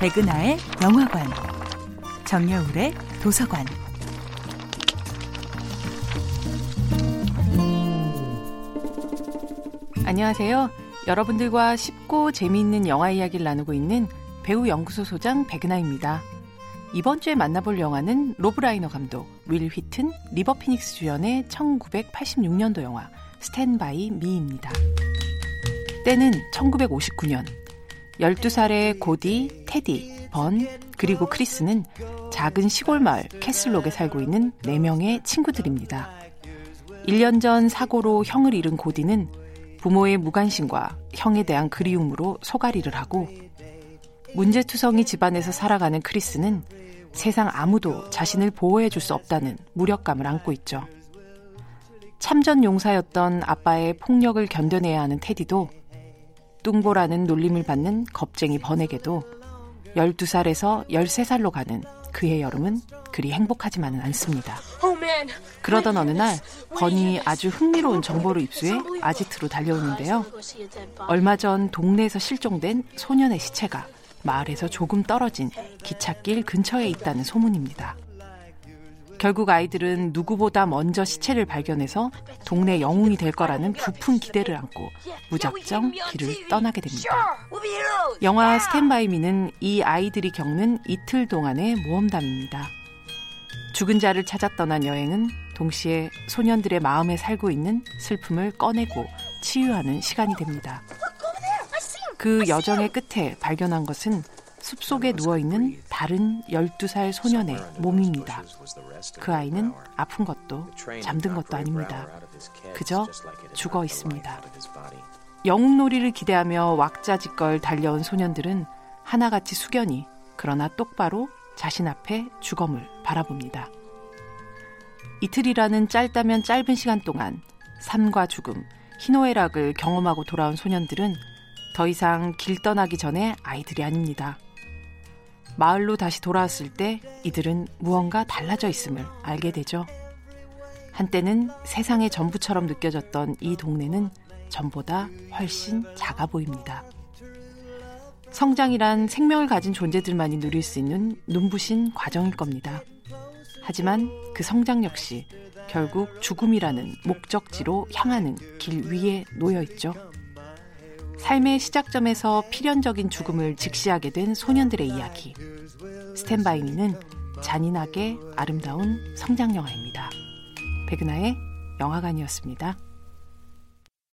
백은하의 영화관, 정여울의 도서관. 안녕하세요. 여러분들과 쉽고 재미있는 영화 이야기를 나누고 있는 배우 연구소 소장 백은하입니다. 이번 주에 만나볼 영화는 로브 라이너 감독, 윌 휘튼, 리버 피닉스 주연의 1986년도 영화 Stand by Me입니다. 때는 1959년. 12살의 고디, 테디, 번, 그리고 크리스는 작은 시골 마을 캐슬록에 살고 있는 4명의 친구들입니다. 1년 전 사고로 형을 잃은 고디는 부모의 무관심과 형에 대한 그리움으로 소가리를 하고 문제투성이 집안에서 살아가는 크리스는 세상 아무도 자신을 보호해 줄 수 없다는 무력감을 안고 있죠. 참전 용사였던 아빠의 폭력을 견뎌내야 하는 테디도 뚱보라는 놀림을 받는 겁쟁이 번에게도 12살에서 13살로 가는 그의 여름은 그리 행복하지만은 않습니다. 그러던 어느 날 번이 아주 흥미로운 정보를 입수해 아지트로 달려오는데요. 얼마 전 동네에서 실종된 소년의 시체가 마을에서 조금 떨어진 기찻길 근처에 있다는 소문입니다. 결국 아이들은 누구보다 먼저 시체를 발견해서 동네 영웅이 될 거라는 부푼 기대를 안고 무작정 길을 떠나게 됩니다. 영화 스탠바이미는 이 아이들이 겪는 이틀 동안의 모험담입니다. 죽은 자를 찾아 떠난 여행은 동시에 소년들의 마음에 살고 있는 슬픔을 꺼내고 치유하는 시간이 됩니다. 그 여정의 끝에 발견한 것은 숲속에 누워있는 다른 12살 소년의 몸입니다. 그 아이는 아픈 것도 잠든 것도 아닙니다. 그저 죽어 있습니다. 영웅놀이를 기대하며 왁자지껄 달려온 소년들은 하나같이 숙연히 그러나 똑바로 자신 앞에 죽음을 바라봅니다. 이틀이라는 짧다면 짧은 시간 동안 삶과 죽음, 희노애락을 경험하고 돌아온 소년들은 더 이상 길 떠나기 전에 아이들이 아닙니다. 마을로 다시 돌아왔을 때 이들은 무언가 달라져 있음을 알게 되죠. 한때는 세상의 전부처럼 느껴졌던 이 동네는 전보다 훨씬 작아 보입니다. 성장이란 생명을 가진 존재들만이 누릴 수 있는 눈부신 과정일 겁니다. 하지만 그 성장 역시 결국 죽음이라는 목적지로 향하는 길 위에 놓여 있죠. 삶의 시작점에서 필연적인 죽음을 직시하게 된 소년들의 이야기. 스탠바이미는 잔인하게 아름다운 성장 영화입니다. 백은하의 영화관이었습니다.